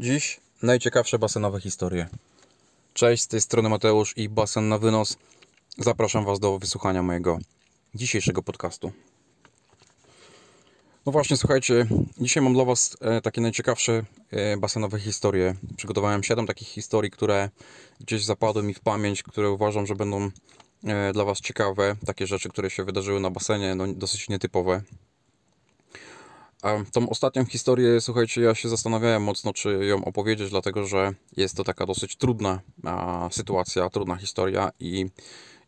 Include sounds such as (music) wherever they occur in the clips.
Dziś najciekawsze basenowe historie. Cześć, z tej strony Mateusz i Basen na Wynos. Zapraszam Was do wysłuchania mojego dzisiejszego podcastu. No właśnie, słuchajcie, dzisiaj mam dla Was e, takie najciekawsze e, basenowe historie. Przygotowałem 7 takich historii, które gdzieś zapadły mi w pamięć, które uważam, że będą e, dla Was ciekawe. Takie rzeczy, które się wydarzyły na basenie, no dosyć nietypowe. Tą ostatnią historię, słuchajcie, ja się zastanawiałem mocno, czy ją opowiedzieć, dlatego że jest to taka dosyć trudna sytuacja, trudna historia i,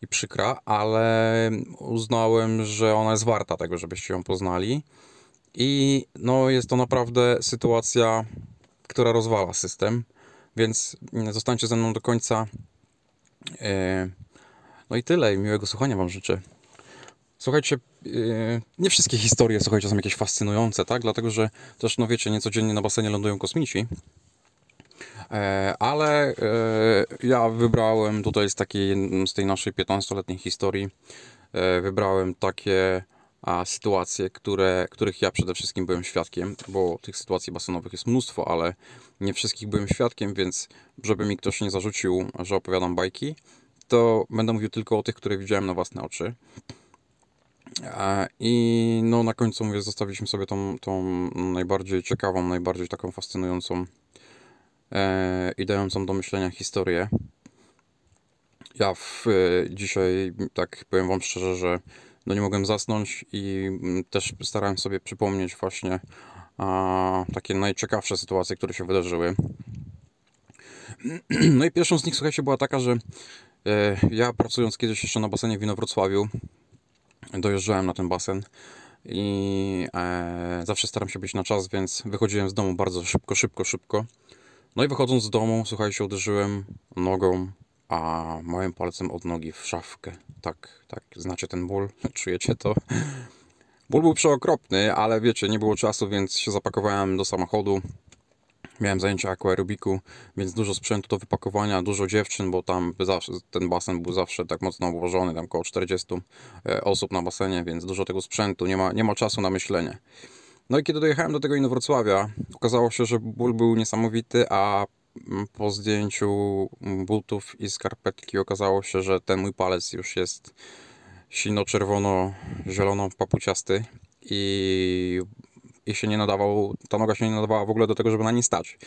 i przykra, ale uznałem, że ona jest warta tego, żebyście ją poznali. I no, jest to naprawdę sytuacja, która rozwala system, więc zostańcie ze mną do końca. E, no i tyle, miłego słuchania Wam życzę. Słuchajcie, yy, nie wszystkie historie, słuchajcie, są jakieś fascynujące, tak? Dlatego, że też, no wiecie, niecodziennie na basenie lądują kosmici. E, ale e, ja wybrałem tutaj z takiej, z tej naszej 15-letniej historii, e, wybrałem takie sytuacje, które, których ja przede wszystkim byłem świadkiem, bo tych sytuacji basenowych jest mnóstwo, ale nie wszystkich byłem świadkiem, więc żeby mi ktoś nie zarzucił, że opowiadam bajki, to będę mówił tylko o tych, które widziałem na własne oczy. I no na końcu mówię, zostawiliśmy sobie tą, tą najbardziej ciekawą, najbardziej taką fascynującą e, i dającą do myślenia historię. Ja w, e, dzisiaj, tak powiem Wam szczerze, że no nie mogłem zasnąć i też starałem sobie przypomnieć właśnie a, takie najciekawsze sytuacje, które się wydarzyły. No i pierwszą z nich, słuchajcie, była taka, że e, ja pracując kiedyś jeszcze na basenie w Wrocławiu, dojeżdżałem na ten basen i e, zawsze staram się być na czas, więc wychodziłem z domu bardzo szybko, szybko, szybko. No i wychodząc z domu, słuchajcie, uderzyłem nogą, a małym palcem od nogi w szafkę. Tak, tak, znacie ten ból? (laughs) Czujecie to? Ból był przeokropny, ale wiecie, nie było czasu, więc się zapakowałem do samochodu. Miałem zajęcia aquaerobiku, więc dużo sprzętu do wypakowania, dużo dziewczyn, bo tam zawsze, ten basen był zawsze tak mocno obłożony, tam około 40 e, osób na basenie, więc dużo tego sprzętu, nie ma, nie ma czasu na myślenie. No i kiedy dojechałem do tego Inowrocławia, okazało się, że ból był niesamowity, a mm, po zdjęciu butów i skarpetki okazało się, że ten mój palec już jest sino-czerwono-zielono-papuciasty i i się nie nadawał, ta noga się nie nadawała w ogóle do tego, żeby na niej stać.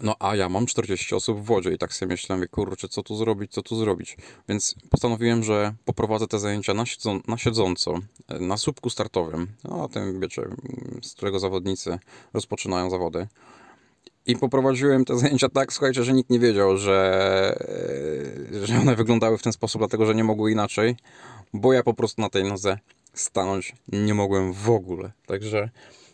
No a ja mam 40 osób w wodzie i tak sobie myślałem, kurczę, co tu zrobić, co tu zrobić. Więc postanowiłem, że poprowadzę te zajęcia na, siedzą, na siedząco, na słupku startowym, no tym wiecie, z którego zawodnicy rozpoczynają zawody. I poprowadziłem te (laughs) zajęcia tak, słuchajcie, że nikt nie wiedział, że, że one wyglądały w ten sposób, dlatego że nie mogły inaczej, bo ja po prostu na tej nodze stanąć nie mogłem w ogóle. Także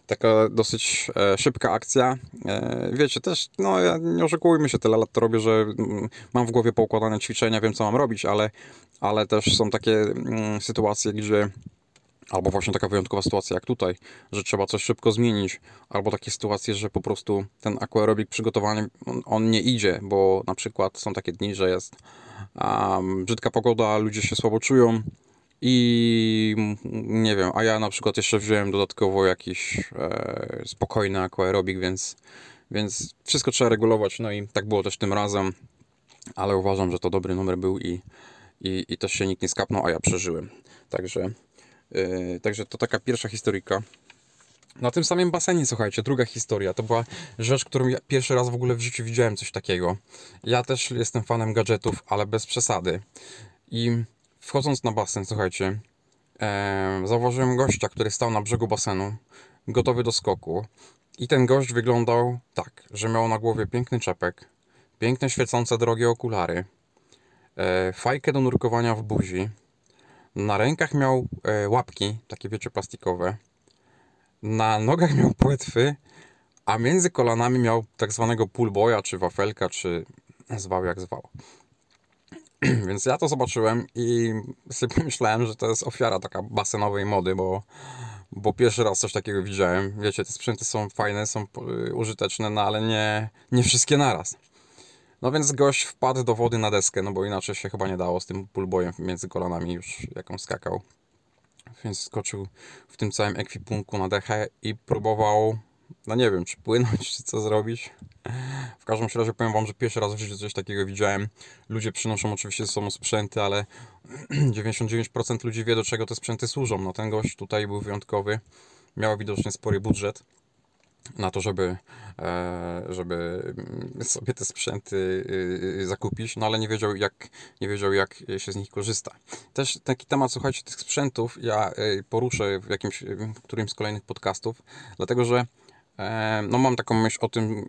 taka dosyć e, szybka akcja. E, wiecie, też, no ja nie oszukujmy się, tyle lat to robię, że mm, mam w głowie poukładane ćwiczenia, wiem co mam robić, ale, ale też są takie mm, sytuacje, gdzie albo właśnie taka wyjątkowa sytuacja jak tutaj, że trzeba coś szybko zmienić, albo takie sytuacje, że po prostu ten aquaerobik przygotowany, on, on nie idzie, bo na przykład są takie dni, że jest um, brzydka pogoda, ludzie się słabo czują, i nie wiem, a ja na przykład jeszcze wziąłem dodatkowo jakiś e, spokojny aquaerobik, więc, więc wszystko trzeba regulować. No i tak było też tym razem, ale uważam, że to dobry numer był i, i, i też się nikt nie skapnął, a ja przeżyłem. Także, e, także to taka pierwsza historyjka. Na tym samym basenie, słuchajcie, druga historia. To była rzecz, którą ja pierwszy raz w ogóle w życiu widziałem coś takiego. Ja też jestem fanem gadżetów, ale bez przesady. I Wchodząc na basen, słuchajcie, e, zauważyłem gościa, który stał na brzegu basenu, gotowy do skoku. I ten gość wyglądał tak, że miał na głowie piękny czepek, piękne świecące drogie okulary, e, fajkę do nurkowania w buzi, na rękach miał e, łapki, takie wiecie, plastikowe, na nogach miał płetwy, a między kolanami miał tak zwanego pullboya, czy wafelka, czy zwał jak zwał. (clears throat) Więc ja to zobaczyłem i sobie (laughs) pomyślałem, że to jest ofiara taka basenowej mody, bo, bo pierwszy raz coś takiego widziałem. Wiecie, te sprzęty są fajne, są y, użyteczne, no ale nie, nie wszystkie naraz. No więc gość wpadł do wody na deskę, no bo inaczej się chyba nie dało z tym pulbojem między kolanami już jaką skakał. Więc skoczył w tym całym ekwipunku na dechę i próbował no nie wiem, czy płynąć, czy co zrobić. W każdym razie powiem wam, że pierwszy raz w życiu coś takiego widziałem. Ludzie przynoszą oczywiście ze sobą sprzęty, ale (clears throat) 99% ludzi wie, do czego te sprzęty służą. No ten gość tutaj był wyjątkowy. Miał widocznie spory budżet na to, żeby, e, żeby sobie te sprzęty y, y, zakupić, no ale nie wiedział jak, nie wiedział jak się z nich korzysta. Też taki temat, słuchajcie, tych sprzętów ja y, poruszę w jakimś, w którymś z kolejnych podcastów, dlatego że no mam taką myśl o tym,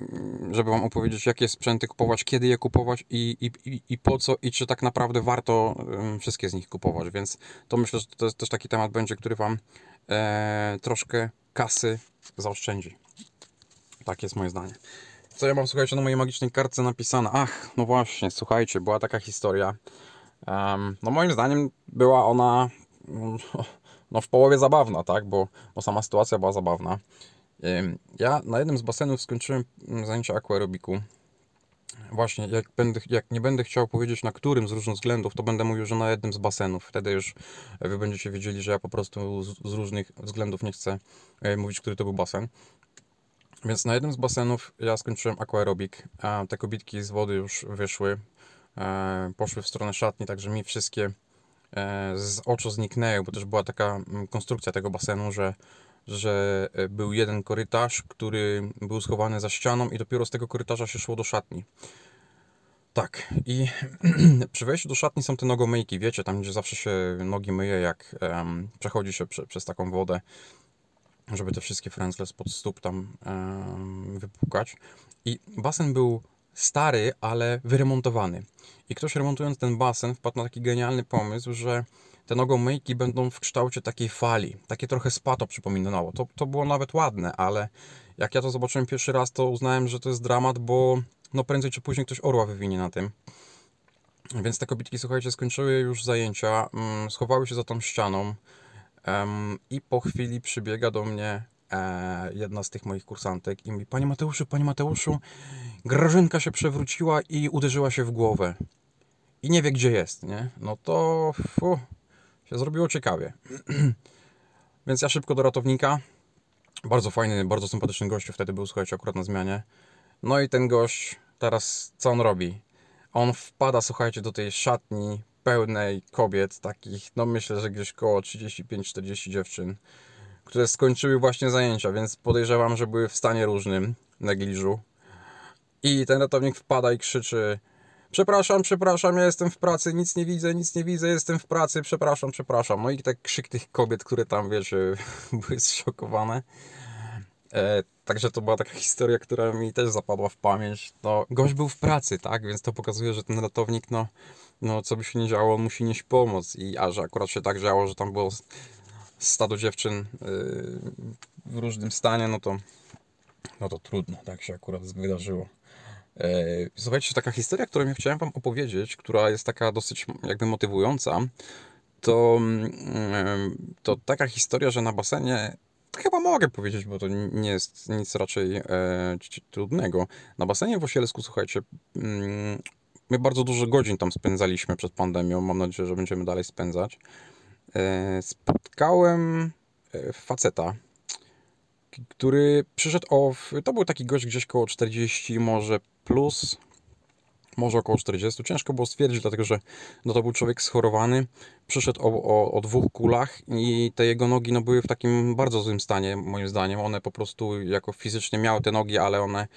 żeby Wam opowiedzieć, jakie sprzęty kupować, kiedy je kupować i, i, i, po co i czy tak naprawdę warto wszystkie z nich kupować, więc to myślę, że to jest też taki temat będzie, który Wam e, troszkę kasy zaoszczędzi. Tak jest moje zdanie. Co ja mam, słuchajcie, na mojej magicznej kartce napisane? Ach, no właśnie, słuchajcie, była taka historia. Um, no moim zdaniem była ona (laughs) no, w połowie zabawna, tak, bo, bo sama sytuacja była zabawna. Ja na jednym z basenów skończyłem zajęcia aquarobiku. Właśnie, jak, będę, jak nie będę chciał powiedzieć na którym z różnych względów, to będę mówił, że na jednym z basenów. Wtedy już wy będziecie wiedzieli, że ja po prostu z, z różnych względów nie chcę e, mówić, który to był basen. Więc na jednym z basenów ja skończyłem aquaerobik, te kobitki z wody już wyszły, e, poszły w stronę szatni, także mi wszystkie e, z oczu zniknęły, bo też była taka mm, konstrukcja tego basenu, że, że e, był jeden korytarz, który był schowany za ścianą i dopiero z tego korytarza się szło do szatni. Tak, i (clears throat) przy wejściu do szatni są te nogomyjki, wiecie, tam gdzie zawsze się nogi myje, jak um, przechodzi się prze, przez taką wodę żeby te wszystkie frędzle spod stóp tam yy, wypłukać. I basen był stary, ale wyremontowany. I ktoś remontując ten basen wpadł na taki genialny pomysł, że te nogomyjki będą w kształcie takiej fali. Takie trochę spato przypominało. To, to było nawet ładne, ale jak ja to zobaczyłem pierwszy raz, to uznałem, że to jest dramat, bo no prędzej czy później ktoś orła wywinie na tym. Więc te kobitki, słuchajcie, skończyły już zajęcia, mm, schowały się za tą ścianą. Um, I po chwili przybiega do mnie e, jedna z tych moich kursantek i mówi: Panie Mateuszu, panie Mateuszu, Grażynka się przewróciła i uderzyła się w głowę. I nie wie, gdzie jest, nie? No to się zrobiło ciekawie. (clears throat) Więc ja szybko do ratownika. Bardzo fajny, bardzo sympatyczny gościu wtedy był, słuchajcie, akurat na zmianie. No i ten gość, teraz co on robi? On wpada, słuchajcie, do tej szatni, pełnej kobiet, takich, no myślę, że gdzieś koło 35-40 dziewczyn, które skończyły właśnie zajęcia, więc podejrzewam, że były w stanie różnym, negliżu. I ten ratownik wpada i krzyczy przepraszam, przepraszam, ja jestem w pracy, nic nie widzę, nic nie widzę, jestem w pracy, przepraszam, przepraszam. No i tak krzyk tych kobiet, które tam, wiecie, (laughs) były zszokowane. E, także to była taka (laughs) historia, która mi też zapadła w pamięć. No, gość był w pracy, tak, więc to pokazuje, że ten ratownik, no, no co by się nie działo, on musi nieść pomoc. I a że akurat się tak działo, że tam było stado dziewczyn yy, w różnym stanie, no to, no to trudno, tak się akurat wydarzyło. Yy, słuchajcie, taka historia, którą ja chciałem Wam opowiedzieć, która jest taka dosyć jakby motywująca, to, yy, to taka historia, że na basenie chyba mogę powiedzieć, bo to nie jest nic raczej e, trudnego. Na basenie w Osielsku, słuchajcie, mm, my bardzo dużo godzin tam spędzaliśmy przed pandemią. Mam nadzieję, że będziemy dalej spędzać. E, spotkałem e, faceta, który przyszedł o. To był taki gość gdzieś koło 40, może plus, może około 40. Ciężko było stwierdzić, dlatego że no to był człowiek schorowany. Przyszedł o, o, o, dwóch kulach i te jego nogi no, były w takim bardzo złym stanie, moim zdaniem. One po prostu jako fizycznie miały te nogi, ale one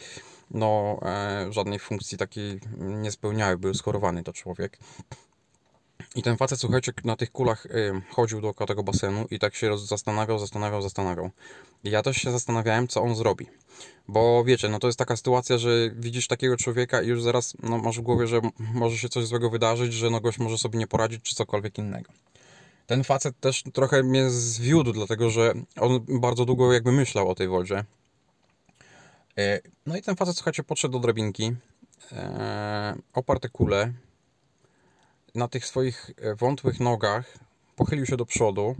no, e, żadnej funkcji takiej nie spełniały, był schorowany to człowiek. I ten facet, słuchajcie, na tych kulach y, chodził dookoła tego basenu i tak się zastanawiał, zastanawiał, zastanawiał. I ja też się zastanawiałem, co on zrobi. Bo wiecie, no to jest taka sytuacja, że widzisz takiego człowieka i już zaraz no, masz w głowie, że może się coś złego wydarzyć, że no gość może sobie nie poradzić, czy cokolwiek innego. Ten facet też trochę mnie zwiódł, dlatego że on bardzo długo jakby myślał o tej wodzie. E, no i ten facet, słuchajcie, podszedł do drabinki, e, oparł te kule, na tych swoich e, wątłych nogach pochylił się do przodu,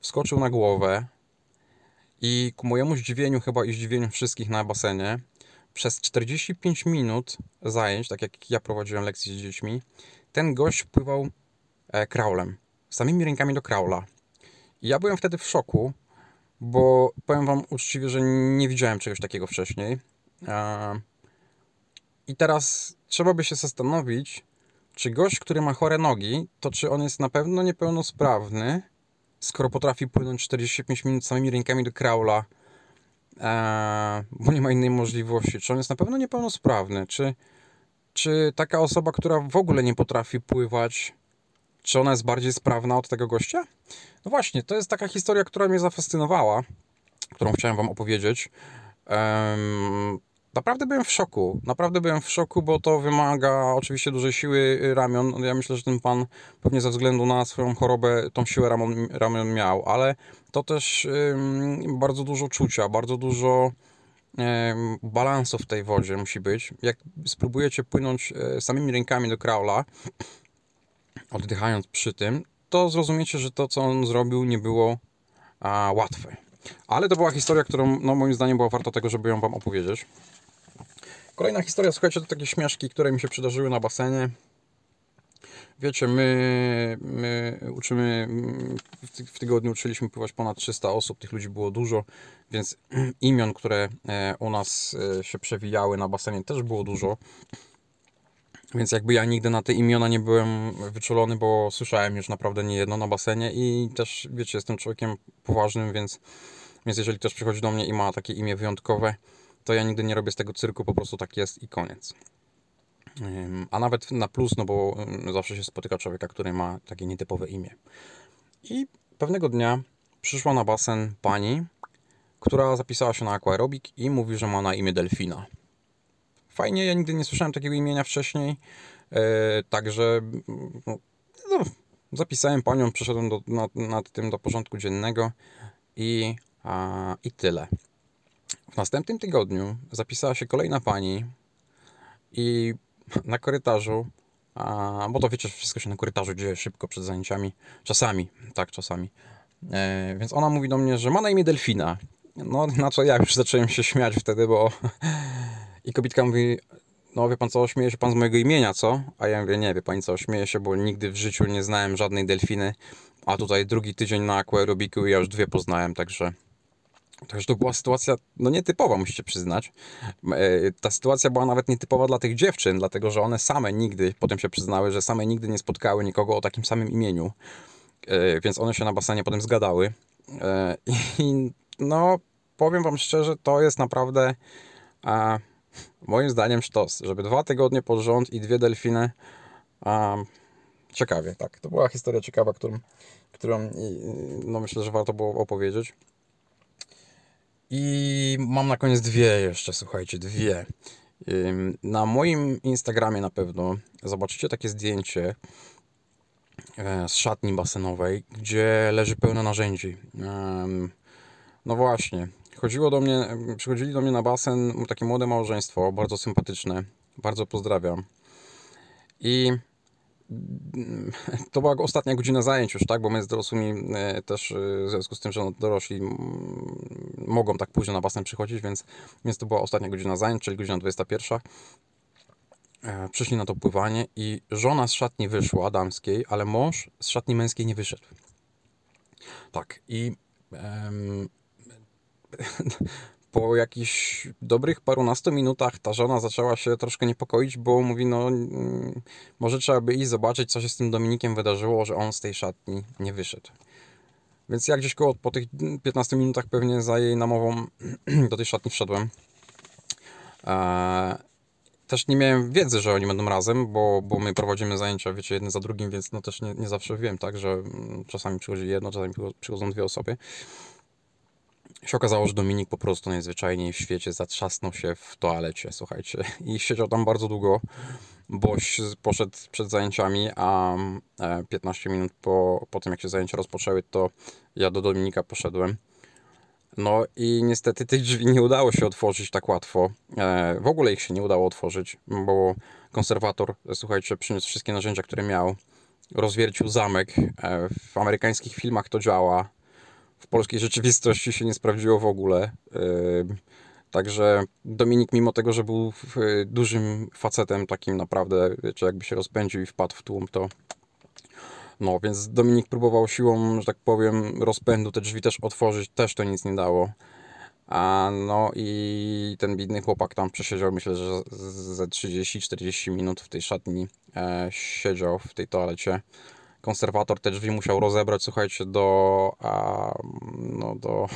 wskoczył na głowę i ku mojemu zdziwieniu, chyba i zdziwieniu wszystkich na basenie, przez 45 minut zajęć, tak jak ja prowadziłem lekcje z dziećmi, ten gość pływał kraulem, samymi rękami do kraula. I ja byłem wtedy w szoku, bo powiem wam uczciwie, że nie widziałem czegoś takiego wcześniej. E, I teraz trzeba by się zastanowić, czy gość, który ma chore nogi, to czy on jest na pewno niepełnosprawny, skoro potrafi płynąć 45 minut samymi rękami do kraula, e, bo nie ma innej możliwości. Czy on jest na pewno niepełnosprawny? Czy, czy taka osoba, która w ogóle nie potrafi pływać, czy ona jest bardziej sprawna od tego gościa? No właśnie, to jest taka historia, która mnie zafascynowała, którą chciałem wam opowiedzieć. Um, naprawdę byłem w szoku. Naprawdę byłem w szoku, bo to wymaga oczywiście dużej siły ramion. Ja myślę, że ten pan pewnie ze względu na swoją chorobę tą siłę ramion, ramion miał, ale to też um, bardzo dużo czucia, bardzo dużo um, balansu w tej wodzie musi być. Jak spróbujecie płynąć e, samymi rękami do kraula, oddychając przy tym, to zrozumiecie, że to, co on zrobił, nie było a, łatwe. Ale to była historia, którą no, moim zdaniem była warta tego, żeby ją wam opowiedzieć. Kolejna historia, słuchajcie, to takie śmieszki, które mi się przydarzyły na basenie. Wiecie, my, my uczymy, w tygodniu uczyliśmy pływać ponad 300 osób, tych ludzi było dużo, więc (clears throat) imion, które e, u nas e, się przewijały na basenie też było dużo. Więc jakby ja nigdy na te imiona nie byłem wyczulony, bo słyszałem już naprawdę nie jedno na basenie i też, wiecie, jestem człowiekiem poważnym, więc, więc jeżeli ktoś przychodzi do mnie i ma takie imię wyjątkowe, to ja nigdy nie robię z tego cyrku, po prostu tak jest i koniec. A nawet na plus, no bo zawsze się spotyka człowieka, który ma takie nietypowe imię. I pewnego dnia przyszła na basen pani, która zapisała się na aquaerobik i mówi, że ma na imię Delfina. Fajnie, ja nigdy nie słyszałem takiego imienia wcześniej, e, także no, no, zapisałem panią, przeszedłem do, nad, nad, tym do porządku dziennego i, a, i tyle. W następnym tygodniu zapisała się kolejna pani i na korytarzu, bo to wiecie, wszystko się na korytarzu dzieje szybko przed zajęciami, czasami, tak, czasami. E, więc ona mówi do mnie, że ma na imię Delfina. No, na co ja już zacząłem się śmiać wtedy, bo (laughs) i kobitka mówi, no wie pan co, śmieje się pan z mojego imienia, co? A ja mówię, nie, wie pani co, śmieję się, bo nigdy w życiu nie znałem żadnej delfiny, a tutaj drugi tydzień na aquaerobiku i ja już dwie poznałem, także... Także to była sytuacja, no nietypowa, musicie przyznać. E, ta sytuacja była nawet nietypowa dla tych dziewczyn, dlatego że one same nigdy, potem się przyznały, że same nigdy nie spotkały nikogo o takim samym imieniu. E, więc one się na basenie potem zgadały. E, I no, powiem wam szczerze, to jest naprawdę moim zdaniem sztos, żeby dwa tygodnie pod rząd i dwie delfiny. Ciekawie, tak. To była historia ciekawa, którą, którą no myślę, że warto było opowiedzieć. I mam na koniec dwie jeszcze, słuchajcie, dwie. Na moim Instagramie na pewno zobaczycie takie zdjęcie e, z szatni basenowej, gdzie leży pełno narzędzi. No właśnie, Chodziło do mnie, przychodzili do mnie na basen takie młode małżeństwo, bardzo sympatyczne, bardzo pozdrawiam. I to była ostatnia godzina zajęć już, tak, bo my z dorosłymi e, też e, w związku z tym, że dorośli mogą tak późno na basen przychodzić, więc, więc to była ostatnia godzina zajęć, czyli godzina 21. E, przyszli na to pływanie i żona z szatni wyszła damskiej, ale mąż z szatni męskiej nie wyszedł. Tak, i po jakichś dobrych parunastu minutach ta żona zaczęła się troszkę niepokoić, bo mówi, no mm, może trzeba by iść zobaczyć, co się z tym Dominikiem wydarzyło, że on z tej szatni nie wyszedł. Więc ja gdzieś koło po tych 15 minutach pewnie za jej namową (clears throat) do tej szatni wszedłem. Eee, też nie miałem wiedzy, że oni będą razem, bo, bo my prowadzimy zajęcia, wiecie, jedne za drugim, więc no też nie, nie zawsze wiem, tak, że mm, czasami przychodzi jedno, czasami przychodzą dwie osoby się okazało, że Dominik po prostu najzwyczajniej w świecie zatrzasnął się w toalecie, słuchajcie. I siedział tam bardzo długo, bo poszedł przed zajęciami, a 15 e, minut po, po tym, jak się zajęcia rozpoczęły, to ja do Dominika poszedłem. No i niestety tych drzwi nie udało się otworzyć tak łatwo. E, w ogóle ich się nie udało otworzyć, bo konserwator, słuchajcie, przyniósł wszystkie narzędzia, które miał. Rozwiercił zamek. E, w amerykańskich filmach to działa w polskiej rzeczywistości się nie sprawdziło w ogóle. Także Dominik, mimo tego, że był dużym facetem, takim naprawdę, wiecie, jakby się rozpędził i wpadł w tłum, to No, więc Dominik próbował siłą, że tak powiem, rozpędu te drzwi też otworzyć, też to nic nie dało. A no i ten biedny chłopak tam przesiedział, myślę, że ze 30-40 minut w tej szatni e, siedział w tej toalecie. Konserwator te drzwi musiał rozebrać, słuchajcie, do, a, no, do,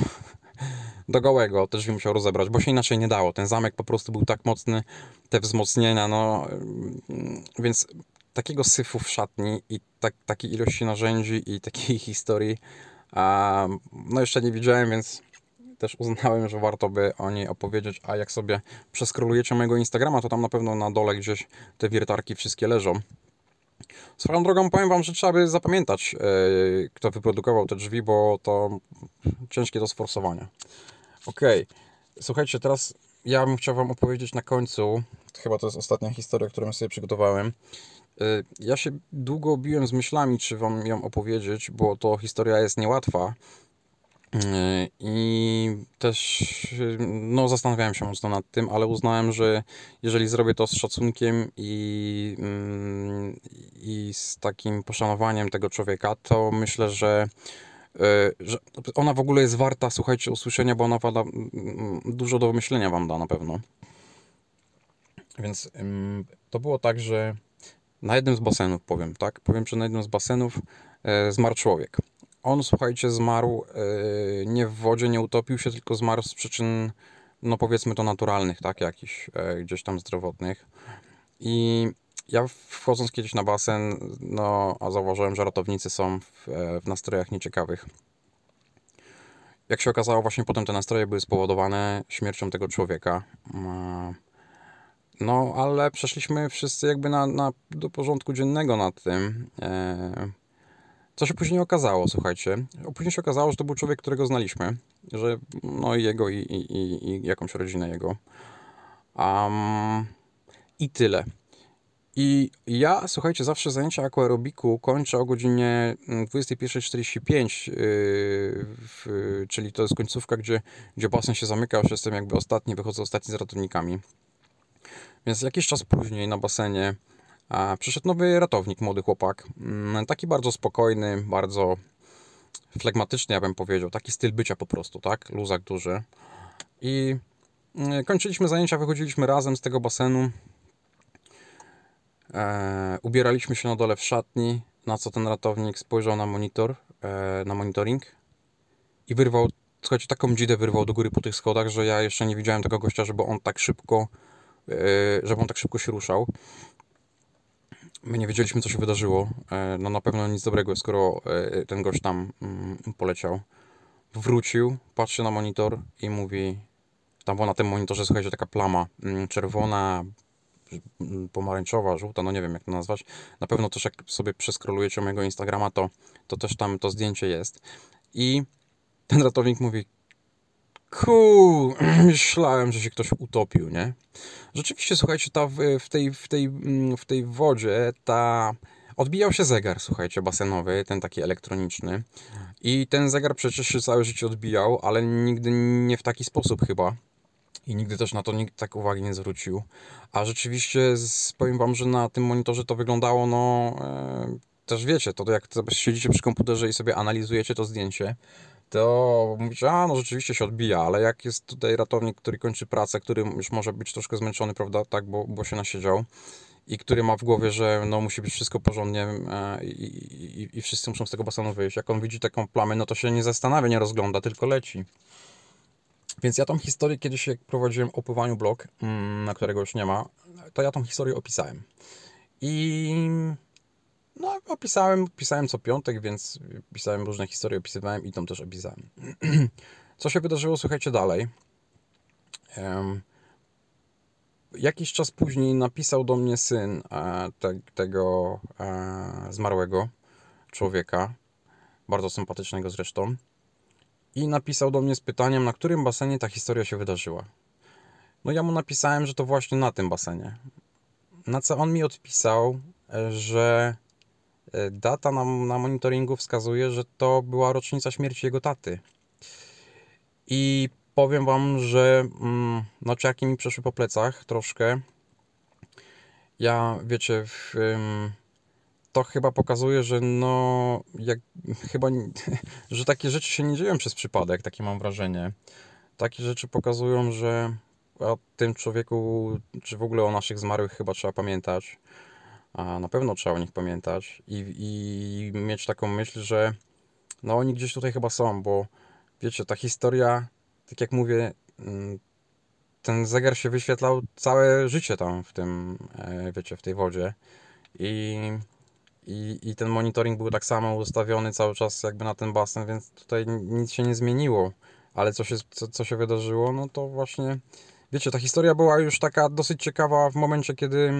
(laughs) do gołego. Te drzwi musiał rozebrać, bo się inaczej nie dało. Ten zamek po prostu był tak mocny, te wzmocnienia, no więc takiego syfu w szatni i tak, takiej ilości narzędzi i takiej (laughs) historii a, no jeszcze nie widziałem, więc też uznałem, że warto by o niej opowiedzieć, a jak sobie przeskrolujecie mojego Instagrama, to tam na pewno na dole gdzieś te wiertarki wszystkie leżą. Swoją drogą powiem wam, że trzeba by zapamiętać, yy, kto wyprodukował te drzwi, bo to ciężkie do sforsowania. Ok, słuchajcie, teraz ja bym chciał wam opowiedzieć na końcu, chyba to jest ostatnia historia, którą sobie przygotowałem. Yy, ja się długo biłem z myślami, czy wam ją opowiedzieć, bo to historia jest niełatwa. I też no, zastanawiałem się mocno nad tym, ale uznałem, że jeżeli zrobię to z szacunkiem i, mm, i z takim poszanowaniem tego człowieka, to myślę, że, e, że ona w ogóle jest warta, słuchajcie, usłyszenia, bo ona wada, dużo do myślenia wam da na pewno. Więc to było tak, że na jednym z basenów powiem, tak? Powiem, że na jednym z basenów e, zmarł człowiek. On, słuchajcie, zmarł yy, nie w wodzie, nie utopił się, tylko zmarł z przyczyn, no powiedzmy to naturalnych, tak, jakichś yy, gdzieś tam zdrowotnych. I ja wchodząc kiedyś na basen, no, a zauważyłem, że ratownicy są w, e, w nastrojach nieciekawych. Jak się okazało, właśnie potem te nastroje były spowodowane śmiercią tego człowieka. No, ale przeszliśmy wszyscy jakby na, na, do porządku dziennego nad tym. E, co się później okazało, słuchajcie? Później się okazało, że to był człowiek, którego znaliśmy, że no i jego, i, i, i jakąś rodzinę jego. Um, I tyle. I ja, słuchajcie, zawsze zajęcia aquarobiku kończę o godzinie 21.45, yy, czyli to jest końcówka, gdzie, gdzie basen się zamyka, już jestem jakby ostatni, wychodzę ostatni z ratownikami. Więc jakiś czas później na basenie Przyszedł nowy ratownik, młody chłopak. Mm, taki bardzo spokojny, bardzo flegmatyczny, ja bym powiedział. Taki styl bycia po prostu, tak? Luzak duży. I mm, kończyliśmy zajęcia, wychodziliśmy razem z tego basenu. E, ubieraliśmy się na dole w szatni, na co ten ratownik spojrzał na monitor, e, na monitoring i wyrwał, słuchajcie, taką dzidę wyrwał do góry po tych schodach, że ja jeszcze nie widziałem tego gościa, żeby on tak szybko, e, żeby on tak szybko się ruszał. My nie wiedzieliśmy, co się wydarzyło. E, no na pewno nic dobrego, skoro e, ten gość tam mm, poleciał. Wrócił, patrzy na monitor i mówi, tam była na tym monitorze, słuchajcie, taka plama mm, czerwona, mm, pomarańczowa, żółta, no nie wiem jak to nazwać. Na pewno też jak sobie przeskrolujecie mojego Instagrama, to, to też tam to zdjęcie jest. I ten ratownik mówi, Kuu, (clears throat) myślałem, że się ktoś utopił, nie? Rzeczywiście, słuchajcie, ta w, w, tej, w, tej, mm, w tej wodzie ta... Odbijał się zegar, słuchajcie, basenowy, ten taki elektroniczny. I ten zegar przecież się całe życie odbijał, ale nigdy nie w taki sposób chyba. I nigdy też na to nikt tak uwagi nie zwrócił. A rzeczywiście, powiem wam, że na tym monitorze to wyglądało, no... E, też wiecie, to jak siedzicie przy komputerze i sobie analizujecie to zdjęcie, to mówicie, a no rzeczywiście się odbija, ale jak jest tutaj ratownik, który kończy pracę, który już może być troszkę zmęczony, prawda, tak, bo, bo się nasiedział i który ma w głowie, że no musi być wszystko porządnie e, i, i, i wszyscy muszą z tego basenu wyjść. Jak on widzi taką plamę, no to się nie zastanawia, nie rozgląda, tylko leci. Więc ja tą historię kiedyś, jak prowadziłem o pływaniu blog, mm, na którego już nie ma, to ja tą historię opisałem. I no, opisałem, pisałem co piątek, więc pisałem różne historie, opisywałem i tą też opisałem. (clears throat) co się wydarzyło, słuchajcie dalej. Um, jakiś czas później napisał do mnie syn e, te, tego e, zmarłego człowieka, bardzo sympatycznego zresztą, i napisał do mnie z pytaniem, na którym basenie ta historia się wydarzyła. No ja mu napisałem, że to właśnie na tym basenie. Na co on mi odpisał, e, że data na, na monitoringu wskazuje, że to była rocznica śmierci jego taty. I powiem wam, że mm, mi przeszły po plecach troszkę. Ja, wiecie, w, to chyba pokazuje, że no, jak, chyba, (laughs) że takie rzeczy się nie dzieją przez przypadek, takie mam wrażenie. Takie rzeczy pokazują, że o tym człowieku, czy w ogóle o naszych zmarłych chyba trzeba pamiętać. A na pewno trzeba o nich pamiętać i, i mieć taką myśl, że no oni gdzieś tutaj chyba są, bo wiecie, ta historia, tak jak mówię, mm, ten zegar się wyświetlał całe życie tam w tym, e, wiecie, w tej wodzie. I, i, i ten monitoring był tak samo ustawiony cały czas jakby na ten basen, więc tutaj nic się nie zmieniło, ale co się, co, co się wydarzyło, no to właśnie wiecie, ta historia była już taka dosyć ciekawa w momencie, kiedy,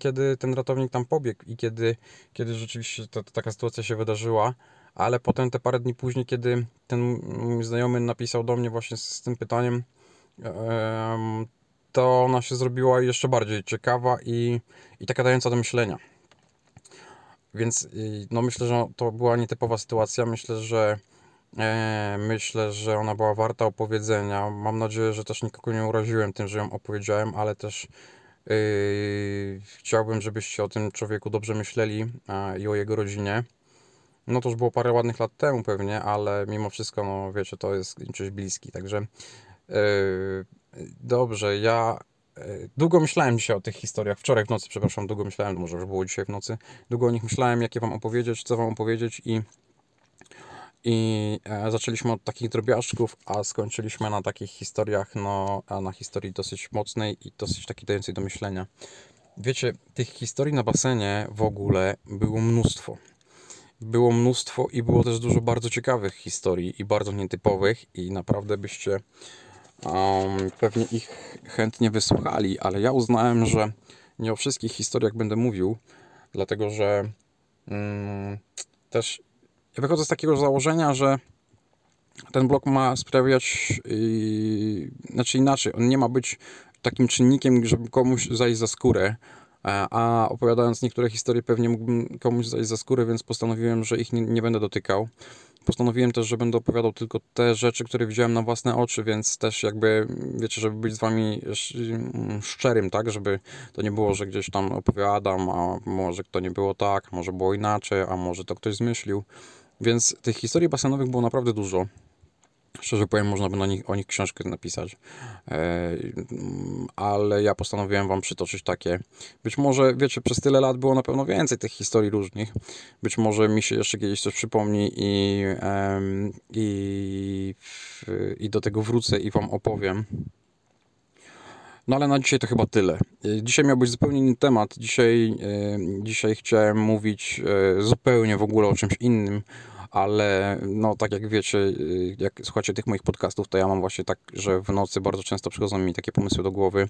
kiedy ten ratownik tam pobiegł i kiedy, kiedy rzeczywiście ta, taka sytuacja się wydarzyła, ale potem te parę dni później, kiedy ten mój znajomy napisał do mnie właśnie z, z tym pytaniem, to ona się zrobiła jeszcze bardziej ciekawa i, i taka dająca do myślenia. Więc no myślę, że to była nietypowa sytuacja. Myślę, że myślę, że ona była warta opowiedzenia. Mam nadzieję, że też nikogo nie uraziłem tym, że ją opowiedziałem, ale też yy, chciałbym, żebyście o tym człowieku dobrze myśleli i o jego rodzinie. No to już było parę ładnych lat temu pewnie, ale mimo wszystko, no wiecie, to jest czyś bliski, także yy, dobrze, ja yy, długo myślałem dzisiaj o tych historiach, wczoraj w nocy, przepraszam, długo myślałem, może już było dzisiaj w nocy, długo o nich myślałem, jakie wam opowiedzieć, co wam opowiedzieć i i e, zaczęliśmy od takich drobiażdżków, a skończyliśmy na takich historiach, no, na historii dosyć mocnej i dosyć takiej dającej do myślenia. Wiecie, tych historii na basenie w ogóle było mnóstwo było mnóstwo i było też dużo bardzo ciekawych historii i bardzo nietypowych i naprawdę byście um, pewnie ich chętnie wysłuchali, ale ja uznałem, że nie o wszystkich historiach będę mówił, dlatego że um, też ja wychodzę z takiego założenia, że ten blok ma sprawiać, yy, znaczy inaczej, on nie ma być takim czynnikiem, żeby komuś zajść za skórę, E, a opowiadając niektóre historie pewnie mógłbym komuś zajść za skórę, więc postanowiłem, że ich nie, nie będę dotykał. Postanowiłem też, że będę opowiadał tylko te rzeczy, które widziałem na własne oczy, więc też jakby, wiecie, żeby być z wami mm, szczerym, tak, żeby to nie było, że gdzieś tam opowiadam, a może to nie było tak, może było inaczej, a może to ktoś zmyślił. Więc tych historii basenowych było naprawdę dużo. Szczerze powiem, można by na nich, o nich książkę napisać, e, ale ja postanowiłem Wam przytoczyć takie. Być może, wiecie, przez tyle lat było na pewno więcej tych historii różnych. Być może mi się jeszcze kiedyś coś przypomni i, i, i do tego wrócę i Wam opowiem. No ale na dzisiaj to chyba tyle. E, dzisiaj miał być zupełnie inny temat. Dzisiaj, e, dzisiaj chciałem mówić zupełnie w ogóle o czymś innym ale no tak jak wiecie, y, jak słuchacie tych moich podcastów, to ja mam właśnie tak, że w nocy bardzo często przychodzą mi takie pomysły do głowy,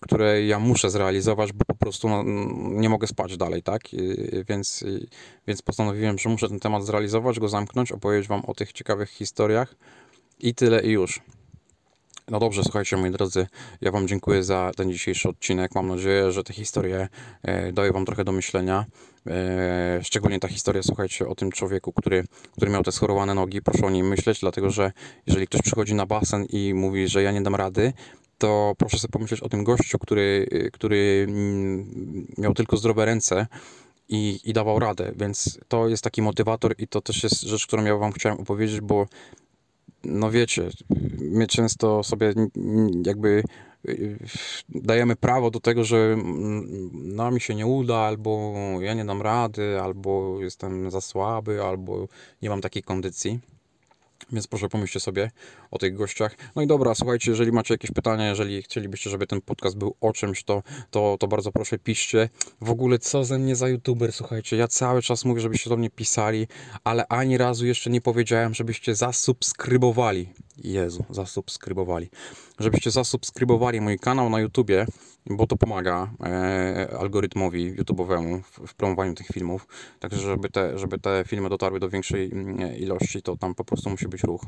które ja muszę zrealizować, bo po prostu no, nie mogę spać dalej, tak? Y, więc, y, więc postanowiłem, że muszę ten temat zrealizować, go zamknąć, opowiedzieć wam o tych ciekawych historiach i tyle i już. No dobrze, słuchajcie, moi drodzy, ja Wam dziękuję za ten dzisiejszy odcinek. Mam nadzieję, że te historie e, dają Wam trochę do myślenia. E, szczególnie ta historia, słuchajcie, o tym człowieku, który, który miał te schorowane nogi. Proszę o nim myśleć, dlatego że jeżeli ktoś przychodzi na basen i mówi, że ja nie dam rady, to proszę sobie pomyśleć o tym gościu, który, który mm, miał tylko zdrowe ręce i, i dawał radę, więc to jest taki motywator i to też jest rzecz, którą ja Wam chciałem opowiedzieć, bo no wiecie, my często sobie jakby y, dajemy prawo do tego, że no mi się nie uda, albo ja nie dam rady, albo jestem za słaby, albo nie mam takiej kondycji. Więc proszę pomyślcie sobie o tych gościach. No i dobra, słuchajcie, jeżeli macie jakieś pytania, jeżeli chcielibyście, żeby ten podcast był o czymś, to, to, to bardzo proszę piszcie. W ogóle co ze mnie za youtuber, słuchajcie, ja cały czas mówię, żebyście do mnie pisali, ale ani razu jeszcze nie powiedziałem, żebyście zasubskrybowali. Jezu, zasubskrybowali. Żebyście zasubskrybowali mój kanał na YouTubie, bo to pomaga e, algorytmowi YouTube'owemu w, w, promowaniu tych filmów. Także, żeby te, żeby te filmy dotarły do większej mm, ilości, to tam po prostu musi być ruch.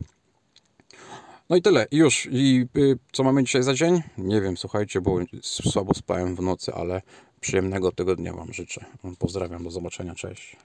No i tyle, już. I y, co mamy dzisiaj za dzień? Nie wiem, słuchajcie, bo słabo spałem w nocy, ale przyjemnego tygodnia Wam życzę. Pozdrawiam, do zobaczenia, cześć.